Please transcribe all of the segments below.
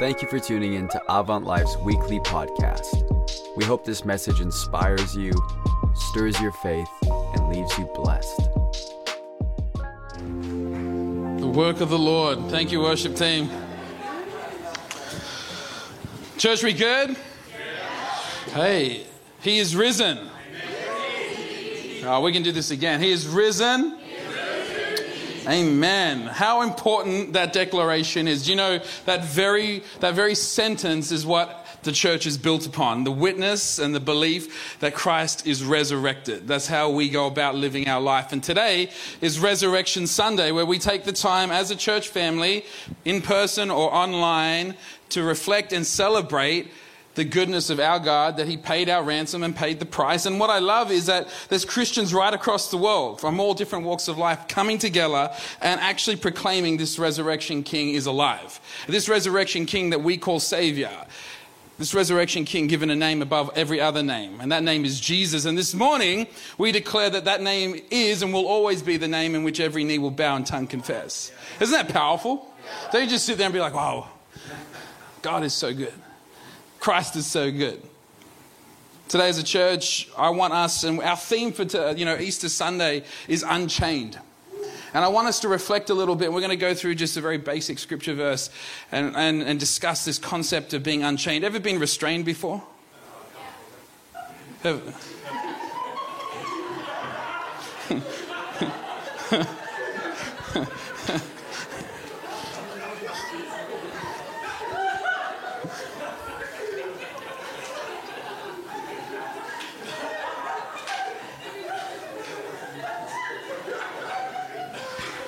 Thank you for tuning in to Avant Life's weekly podcast. We hope this message inspires you, stirs your faith, and leaves you blessed. The work of the Lord. Thank you, worship team. Church, we good? Hey, He is risen. Oh, we can do this again. He is risen. Amen. How important that declaration is. You know, that very, that very sentence is what the church is built upon the witness and the belief that Christ is resurrected. That's how we go about living our life. And today is Resurrection Sunday, where we take the time as a church family, in person or online, to reflect and celebrate the goodness of our God, that He paid our ransom and paid the price. And what I love is that there's Christians right across the world from all different walks of life coming together and actually proclaiming this resurrection King is alive. This resurrection King that we call Savior. This resurrection King given a name above every other name, and that name is Jesus. And this morning, we declare that that name is and will always be the name in which every knee will bow and tongue confess. Isn't that powerful? Don't you just sit there and be like, wow, God is so good. Christ is so good. Today, as a church, I want us, and our theme for uh, you know Easter Sunday is unchained. And I want us to reflect a little bit. We're going to go through just a very basic scripture verse and, and, and discuss this concept of being unchained. Ever been restrained before? Have,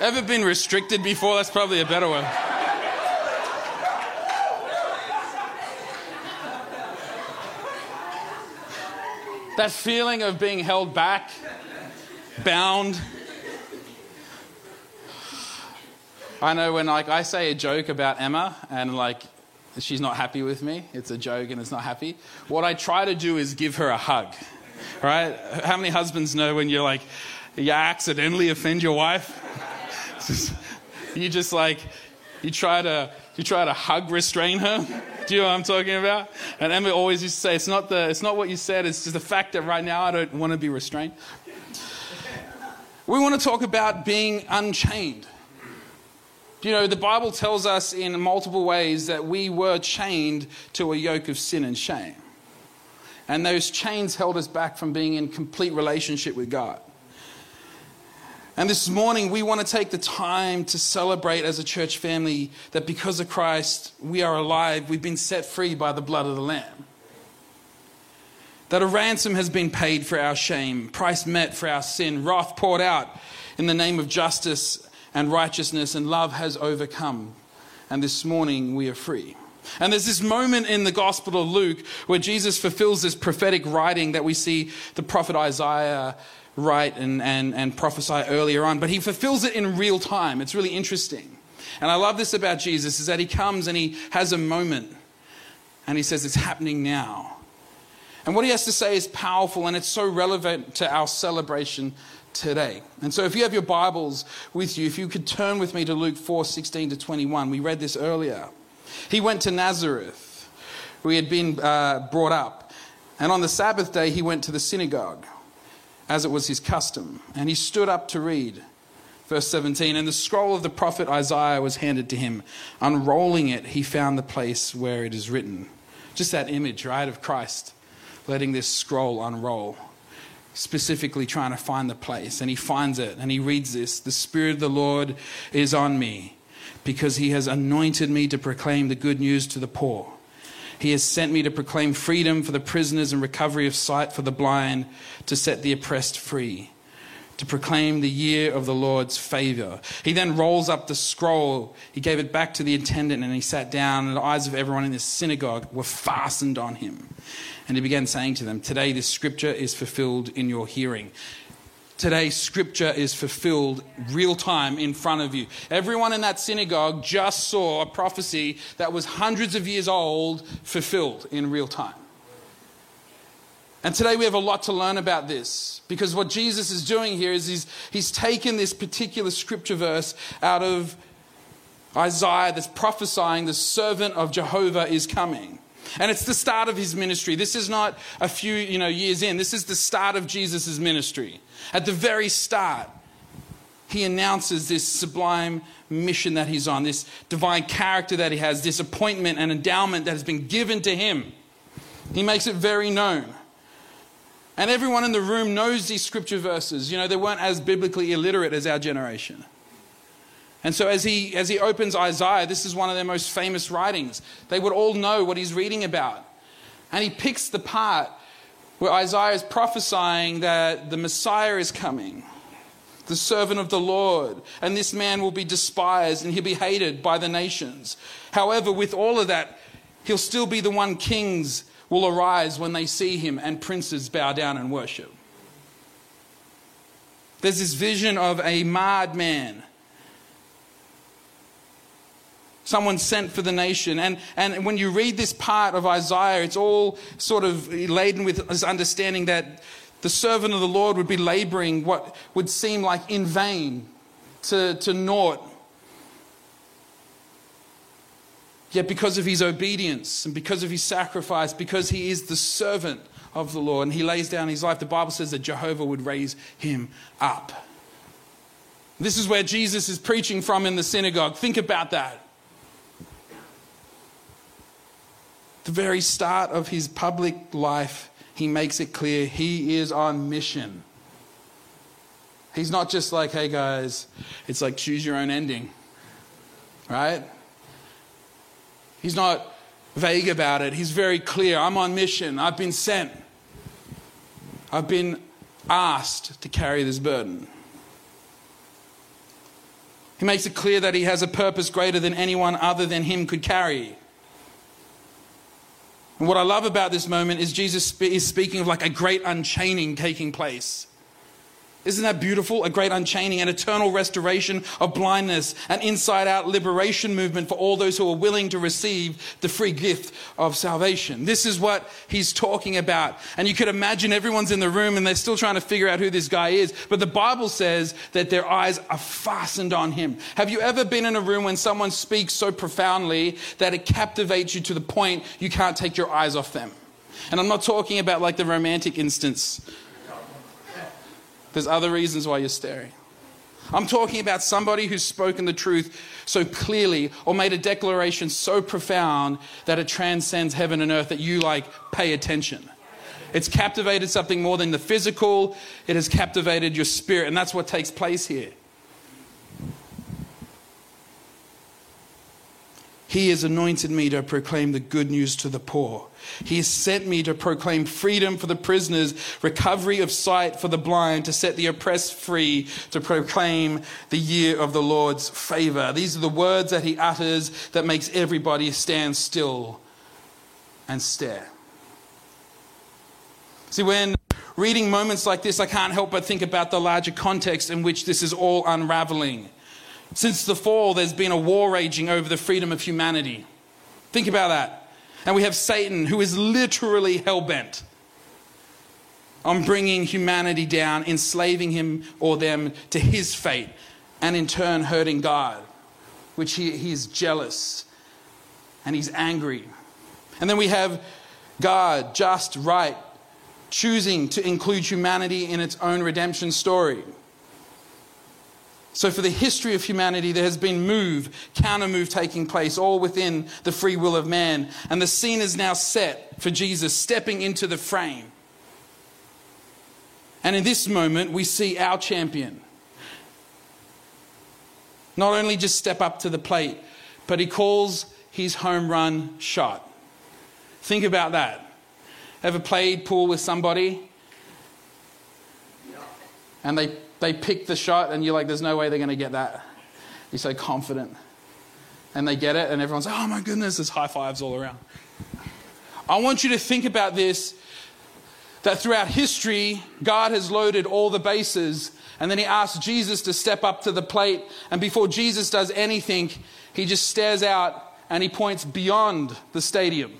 Ever been restricted before? That's probably a better one. that feeling of being held back, bound. I know when like I say a joke about Emma and like she's not happy with me, it's a joke and it's not happy. What I try to do is give her a hug. Right? How many husbands know when you're like you accidentally offend your wife? you just like, you try to, you try to hug restrain her. Do you know what I'm talking about? And Emma always used to say, it's not, the, it's not what you said, it's just the fact that right now I don't want to be restrained. We want to talk about being unchained. You know, the Bible tells us in multiple ways that we were chained to a yoke of sin and shame. And those chains held us back from being in complete relationship with God. And this morning, we want to take the time to celebrate as a church family that because of Christ, we are alive. We've been set free by the blood of the Lamb. That a ransom has been paid for our shame, price met for our sin, wrath poured out in the name of justice and righteousness, and love has overcome. And this morning, we are free. And there's this moment in the Gospel of Luke where Jesus fulfills this prophetic writing that we see the prophet Isaiah write and, and, and prophesy earlier on, but he fulfills it in real time. It's really interesting. And I love this about Jesus is that he comes and he has a moment and he says, It's happening now. And what he has to say is powerful and it's so relevant to our celebration today. And so if you have your Bibles with you, if you could turn with me to Luke 4 16 to 21, we read this earlier. He went to Nazareth, where he had been uh, brought up. And on the Sabbath day, he went to the synagogue as it was his custom, and he stood up to read. Verse 17, and the scroll of the prophet Isaiah was handed to him. Unrolling it, he found the place where it is written. Just that image, right, of Christ letting this scroll unroll, specifically trying to find the place. And he finds it, and he reads this The Spirit of the Lord is on me, because he has anointed me to proclaim the good news to the poor. He has sent me to proclaim freedom for the prisoners and recovery of sight for the blind, to set the oppressed free, to proclaim the year of the Lord's favor. He then rolls up the scroll. He gave it back to the attendant and he sat down, and the eyes of everyone in the synagogue were fastened on him. And he began saying to them, Today this scripture is fulfilled in your hearing. Today, scripture is fulfilled real time in front of you. Everyone in that synagogue just saw a prophecy that was hundreds of years old fulfilled in real time. And today we have a lot to learn about this because what Jesus is doing here is he's, he's taken this particular scripture verse out of Isaiah that's prophesying the servant of Jehovah is coming. And it's the start of his ministry. This is not a few you know, years in. This is the start of Jesus' ministry. At the very start, he announces this sublime mission that he's on, this divine character that he has, this appointment and endowment that has been given to him. He makes it very known. And everyone in the room knows these scripture verses. You know, they weren't as biblically illiterate as our generation. And so as he, as he opens Isaiah, this is one of their most famous writings. They would all know what he's reading about. And he picks the part where Isaiah is prophesying that the Messiah is coming, the servant of the Lord, and this man will be despised and he'll be hated by the nations. However, with all of that, he'll still be the one kings will arise when they see him and princes bow down and worship. There's this vision of a marred man, someone sent for the nation. And, and when you read this part of Isaiah, it's all sort of laden with this understanding that the servant of the Lord would be laboring what would seem like in vain to, to naught Yet, because of his obedience and because of his sacrifice, because he is the servant of the Lord and he lays down his life, the Bible says that Jehovah would raise him up. This is where Jesus is preaching from in the synagogue. Think about that. The very start of his public life, he makes it clear he is on mission. He's not just like, hey guys, it's like choose your own ending, right? He's not vague about it. He's very clear. I'm on mission. I've been sent. I've been asked to carry this burden. He makes it clear that he has a purpose greater than anyone other than him could carry. And what I love about this moment is Jesus is speaking of like a great unchaining taking place. Isn't that beautiful? A great unchaining, an eternal restoration of blindness, an inside out liberation movement for all those who are willing to receive the free gift of salvation. This is what he's talking about. And you could imagine everyone's in the room and they're still trying to figure out who this guy is. But the Bible says that their eyes are fastened on him. Have you ever been in a room when someone speaks so profoundly that it captivates you to the point you can't take your eyes off them? And I'm not talking about like the romantic instance there's other reasons why you're staring. I'm talking about somebody who's spoken the truth so clearly or made a declaration so profound that it transcends heaven and earth that you like pay attention. It's captivated something more than the physical, it has captivated your spirit, and that's what takes place here. He has anointed me to proclaim the good news to the poor. He has sent me to proclaim freedom for the prisoners, recovery of sight for the blind, to set the oppressed free, to proclaim the year of the Lord's favor. These are the words that he utters that makes everybody stand still and stare. See, when reading moments like this, I can't help but think about the larger context in which this is all unraveling. Since the fall, there's been a war raging over the freedom of humanity. Think about that. And we have Satan, who is literally hell bent on bringing humanity down, enslaving him or them to his fate, and in turn hurting God, which he, he is jealous and he's angry. And then we have God, just, right, choosing to include humanity in its own redemption story. So, for the history of humanity, there has been move, counter move taking place, all within the free will of man. And the scene is now set for Jesus stepping into the frame. And in this moment, we see our champion not only just step up to the plate, but he calls his home run shot. Think about that. Ever played pool with somebody? And they they pick the shot, and you're like, there's no way they're going to get that. You're so confident. And they get it, and everyone's like, oh my goodness, there's high fives all around. I want you to think about this that throughout history, God has loaded all the bases, and then He asks Jesus to step up to the plate. And before Jesus does anything, He just stares out and He points beyond the stadium.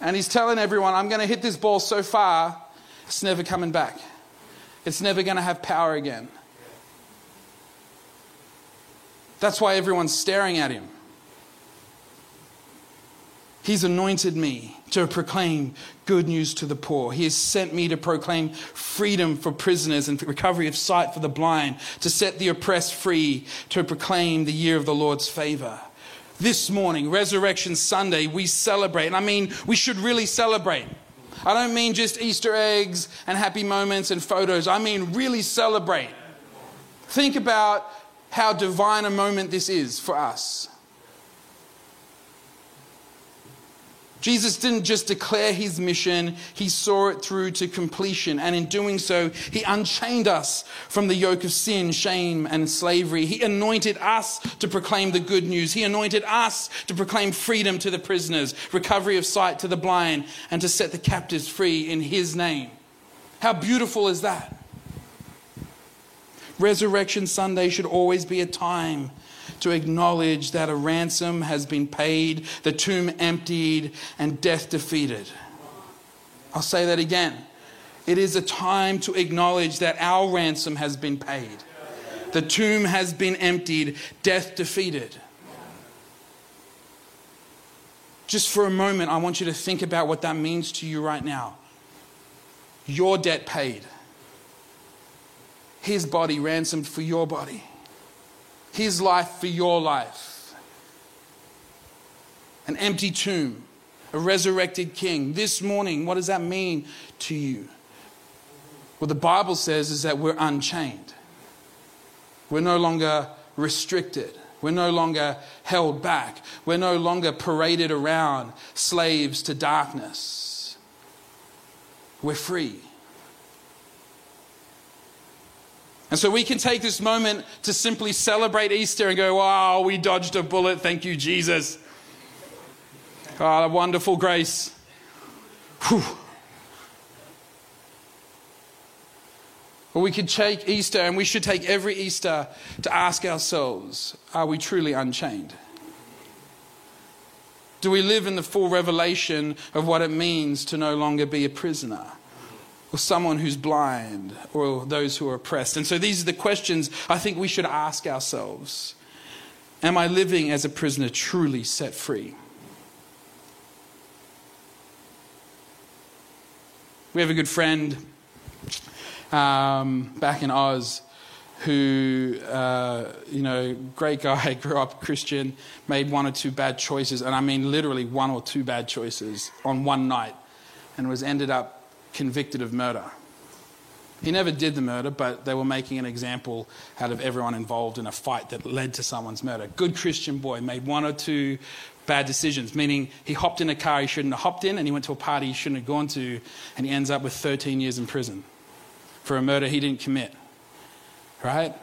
And He's telling everyone, I'm going to hit this ball so far, it's never coming back. It's never going to have power again. That's why everyone's staring at him. He's anointed me to proclaim good news to the poor. He has sent me to proclaim freedom for prisoners and recovery of sight for the blind, to set the oppressed free, to proclaim the year of the Lord's favor. This morning, Resurrection Sunday, we celebrate. And I mean, we should really celebrate. I don't mean just Easter eggs and happy moments and photos. I mean, really celebrate. Think about how divine a moment this is for us. Jesus didn't just declare his mission, he saw it through to completion. And in doing so, he unchained us from the yoke of sin, shame, and slavery. He anointed us to proclaim the good news. He anointed us to proclaim freedom to the prisoners, recovery of sight to the blind, and to set the captives free in his name. How beautiful is that? Resurrection Sunday should always be a time to acknowledge that a ransom has been paid, the tomb emptied, and death defeated. I'll say that again. It is a time to acknowledge that our ransom has been paid. The tomb has been emptied, death defeated. Just for a moment, I want you to think about what that means to you right now. Your debt paid, His body ransomed for your body his life for your life. An empty tomb, a resurrected king. This morning, what does that mean to you? What the Bible says is that we're unchained. We're no longer restricted. We're no longer held back. We're no longer paraded around slaves to darkness. We're free. And so we can take this moment to simply celebrate Easter and go, wow, we dodged a bullet. Thank you, Jesus. Oh, wonderful grace. Whew. Or we could take Easter, and we should take every Easter to ask ourselves are we truly unchained? Do we live in the full revelation of what it means to no longer be a prisoner? Or someone who's blind, or those who are oppressed. And so these are the questions I think we should ask ourselves Am I living as a prisoner truly set free? We have a good friend um, back in Oz who, uh, you know, great guy, grew up Christian, made one or two bad choices, and I mean literally one or two bad choices on one night, and was ended up convicted of murder. He never did the murder, but they were making an example out of everyone involved in a fight that led to someone's murder. Good Christian boy, made one or two bad decisions, meaning he hopped in a car he shouldn't have hopped in, and he went to a party he shouldn't have gone to, and he ends up with 13 years in prison for a murder he didn't commit. Right?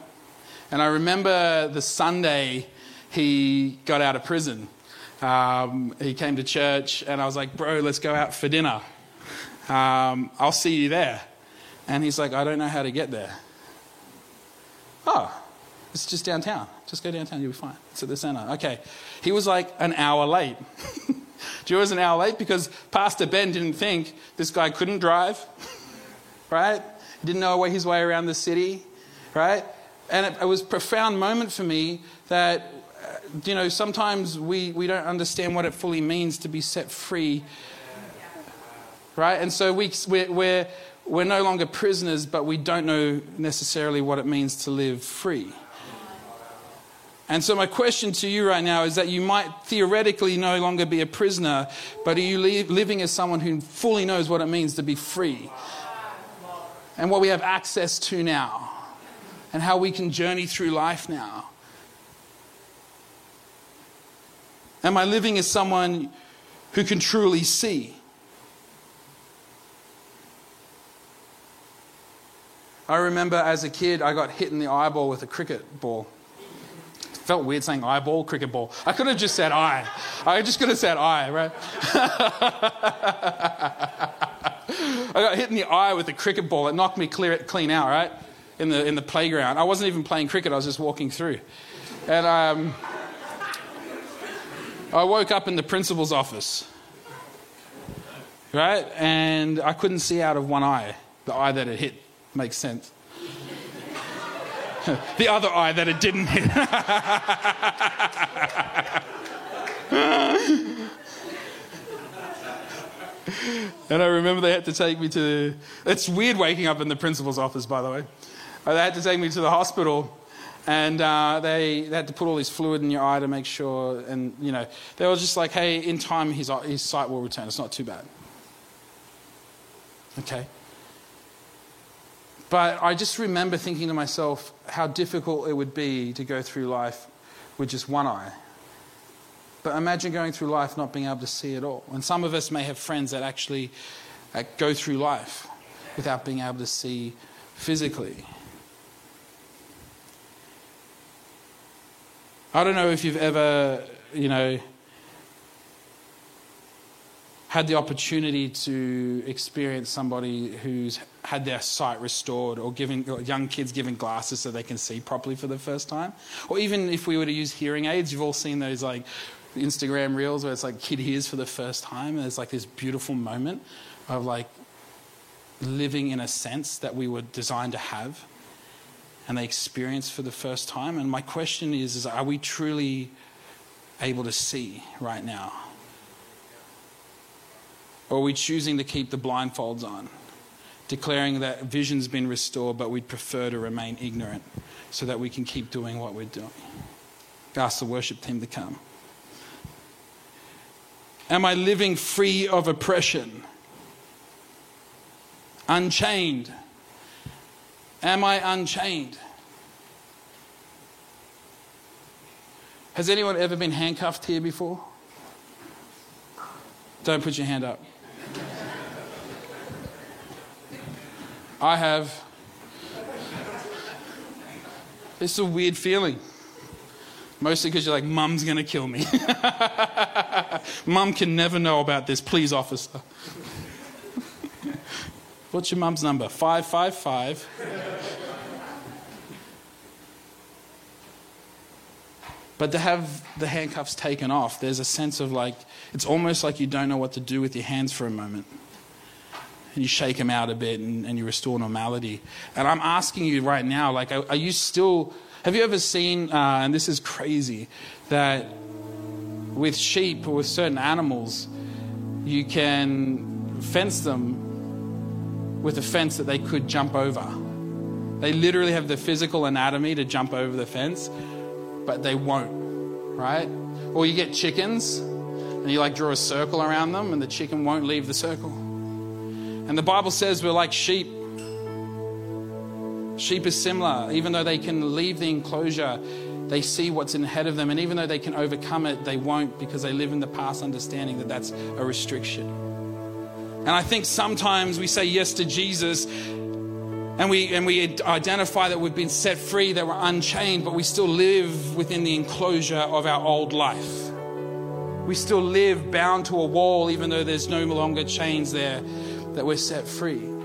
And I remember the Sunday he got out of prison. Um, he came to church, and I was like, Bro, let's go out for dinner. Um, I'll see you there. And he's like, I don't know how to get there. Oh, it's just downtown. Just go downtown, you'll be fine. It's at the center. Okay. He was like an hour late. Know was an hour late? Because Pastor Ben didn't think this guy couldn't drive, right? He didn't know his way around the city, right? And it, it was a profound moment for me that, uh, you know, sometimes we, we don't understand what it fully means to be set free right? And so we, we're, we're, we're no longer prisoners, but we don't know necessarily what it means to live free. And so, my question to you right now is that you might theoretically no longer be a prisoner, but are you living as someone who fully knows what it means to be free? And what we have access to now, and how we can journey through life now. Am I living as someone who can truly see? I remember as a kid, I got hit in the eyeball with a cricket ball. It felt weird saying eyeball, cricket ball. I could have just said eye. I just could have said eye, right? I got hit in the eye with a cricket ball. It knocked me clear, clean out, right? In the, in the playground. I wasn't even playing cricket, I was just walking through. And um, I woke up in the principal's office, right? And I couldn't see out of one eye, the eye that had hit Makes sense. the other eye that it didn't hit. and I remember they had to take me to. It's weird waking up in the principal's office, by the way. Uh, they had to take me to the hospital, and uh, they, they had to put all this fluid in your eye to make sure. And you know, they were just like, "Hey, in time, his his sight will return. It's not too bad." Okay. But I just remember thinking to myself how difficult it would be to go through life with just one eye. But imagine going through life not being able to see at all. And some of us may have friends that actually uh, go through life without being able to see physically. I don't know if you've ever, you know, had the opportunity to experience somebody who's had their sight restored or giving young kids given glasses so they can see properly for the first time. Or even if we were to use hearing aids you've all seen those like instagram reels where it's like kid hears for the first time and there's like this beautiful moment of like living in a sense that we were designed to have and they experience for the first time. And my question is, is are we truly able to see right now or are we choosing to keep the blindfolds on, declaring that vision's been restored, but we'd prefer to remain ignorant so that we can keep doing what we're doing? Ask the worship team to come. Am I living free of oppression? Unchained? Am I unchained? Has anyone ever been handcuffed here before? Don't put your hand up. I have. It's a weird feeling. Mostly because you're like, Mum's going to kill me. Mum can never know about this. Please, officer. What's your mum's number? 555. But to have the handcuffs taken off, there's a sense of like, it's almost like you don't know what to do with your hands for a moment and you shake them out a bit and, and you restore normality. And I'm asking you right now, like, are, are you still, have you ever seen, uh, and this is crazy, that with sheep or with certain animals, you can fence them with a fence that they could jump over. They literally have the physical anatomy to jump over the fence, but they won't, right? Or you get chickens and you like draw a circle around them and the chicken won't leave the circle. And the Bible says we're like sheep. Sheep is similar. Even though they can leave the enclosure, they see what's ahead of them. And even though they can overcome it, they won't because they live in the past understanding that that's a restriction. And I think sometimes we say yes to Jesus and we, and we identify that we've been set free, that we're unchained, but we still live within the enclosure of our old life. We still live bound to a wall, even though there's no longer chains there that we're set free?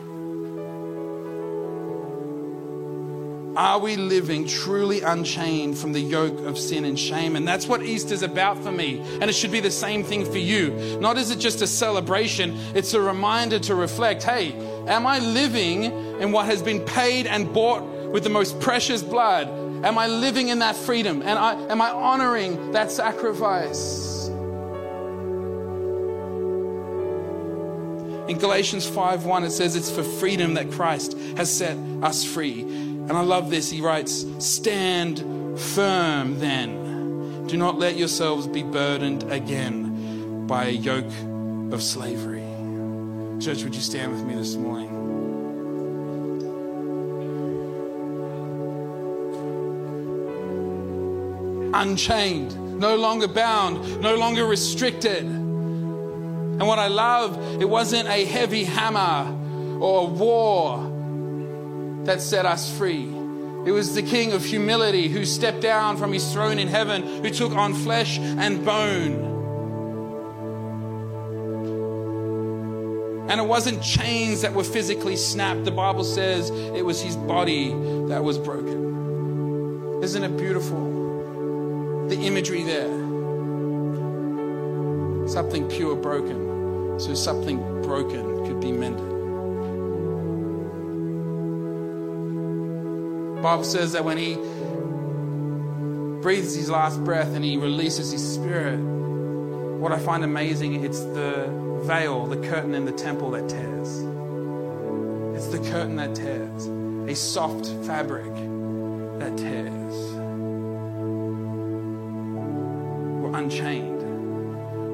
Are we living truly unchained from the yoke of sin and shame? And that's what Easter's about for me. And it should be the same thing for you. Not is it just a celebration, it's a reminder to reflect hey, am I living in what has been paid and bought with the most precious blood? Am I living in that freedom? And I, am I honoring that sacrifice? In Galatians 5:1 it says it's for freedom that Christ has set us free. And I love this. He writes, "Stand firm then. Do not let yourselves be burdened again by a yoke of slavery." Church, would you stand with me this morning? Unchained, no longer bound, no longer restricted. And what I love, it wasn't a heavy hammer or a war that set us free. It was the King of humility who stepped down from his throne in heaven, who took on flesh and bone. And it wasn't chains that were physically snapped. The Bible says it was his body that was broken. Isn't it beautiful? The imagery there. Something pure broken so something broken could be mended. Bible says that when he breathes his last breath and he releases his spirit, what I find amazing, it's the veil, the curtain in the temple that tears. It's the curtain that tears, a soft fabric that tears. We're unchained.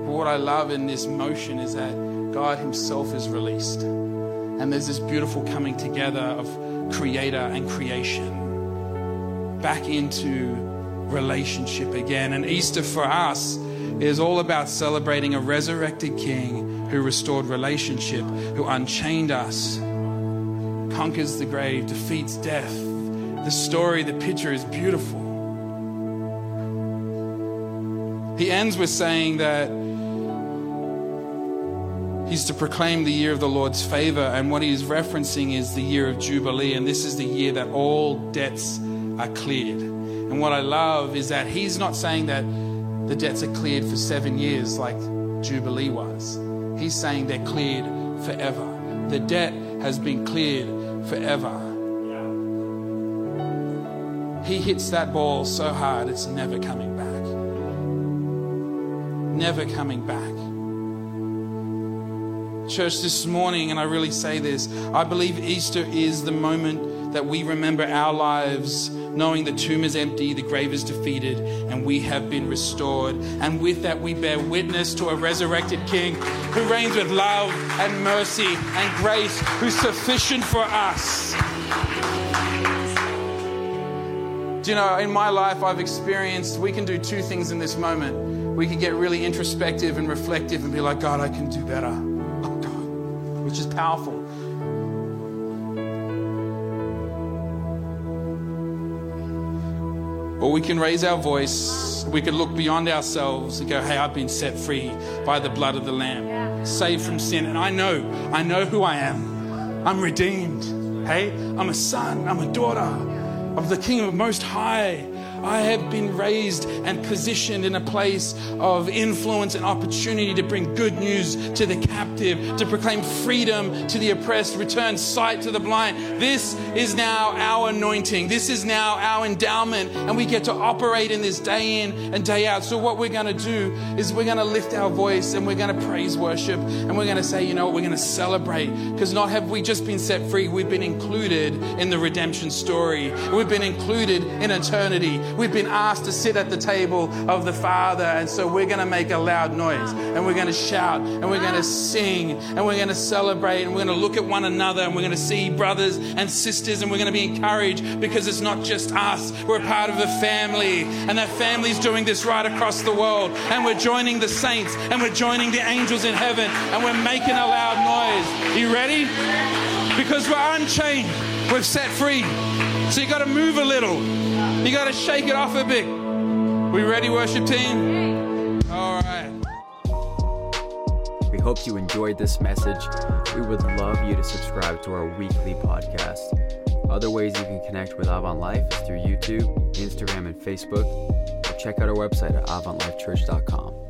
But what I love in this motion is that God Himself is released. And there's this beautiful coming together of creator and creation back into relationship again. And Easter for us is all about celebrating a resurrected King who restored relationship, who unchained us, conquers the grave, defeats death. The story, the picture is beautiful. He ends with saying that he's to proclaim the year of the Lord's favor, and what he is referencing is the year of Jubilee, and this is the year that all debts are cleared. And what I love is that he's not saying that the debts are cleared for seven years like Jubilee was. He's saying they're cleared forever. The debt has been cleared forever. He hits that ball so hard, it's never coming back. Never coming back. Church, this morning, and I really say this, I believe Easter is the moment that we remember our lives knowing the tomb is empty, the grave is defeated, and we have been restored. And with that, we bear witness to a resurrected King who reigns with love and mercy and grace, who's sufficient for us. Do you know, in my life, I've experienced we can do two things in this moment. We can get really introspective and reflective and be like, God, I can do better. Powerful. Or we can raise our voice. We can look beyond ourselves and go, hey, I've been set free by the blood of the Lamb, saved from sin. And I know, I know who I am. I'm redeemed. Hey, I'm a son, I'm a daughter of the King of Most High. I have been raised and positioned in a place of influence and opportunity to bring good news to the captive, to proclaim freedom to the oppressed, return sight to the blind. This is now our anointing. This is now our endowment, and we get to operate in this day in and day out. So, what we're going to do is we're going to lift our voice and we're going to praise worship, and we're going to say, you know what, we're going to celebrate because not have we just been set free, we've been included in the redemption story, we've been included in eternity. We've been asked to sit at the table of the Father, and so we're going to make a loud noise, and we're going to shout, and we're going to sing, and we're going to celebrate, and we're going to look at one another, and we're going to see brothers and sisters, and we're going to be encouraged because it's not just us. We're part of a family, and that family's doing this right across the world, and we're joining the saints, and we're joining the angels in heaven, and we're making a loud noise. You ready? Because we're unchained, we're set free. So you got to move a little. You got to shake it off a bit. We ready, worship team? All right. We hope you enjoyed this message. We would love you to subscribe to our weekly podcast. Other ways you can connect with Avant Life is through YouTube, Instagram, and Facebook. Or check out our website at avantlifechurch.com.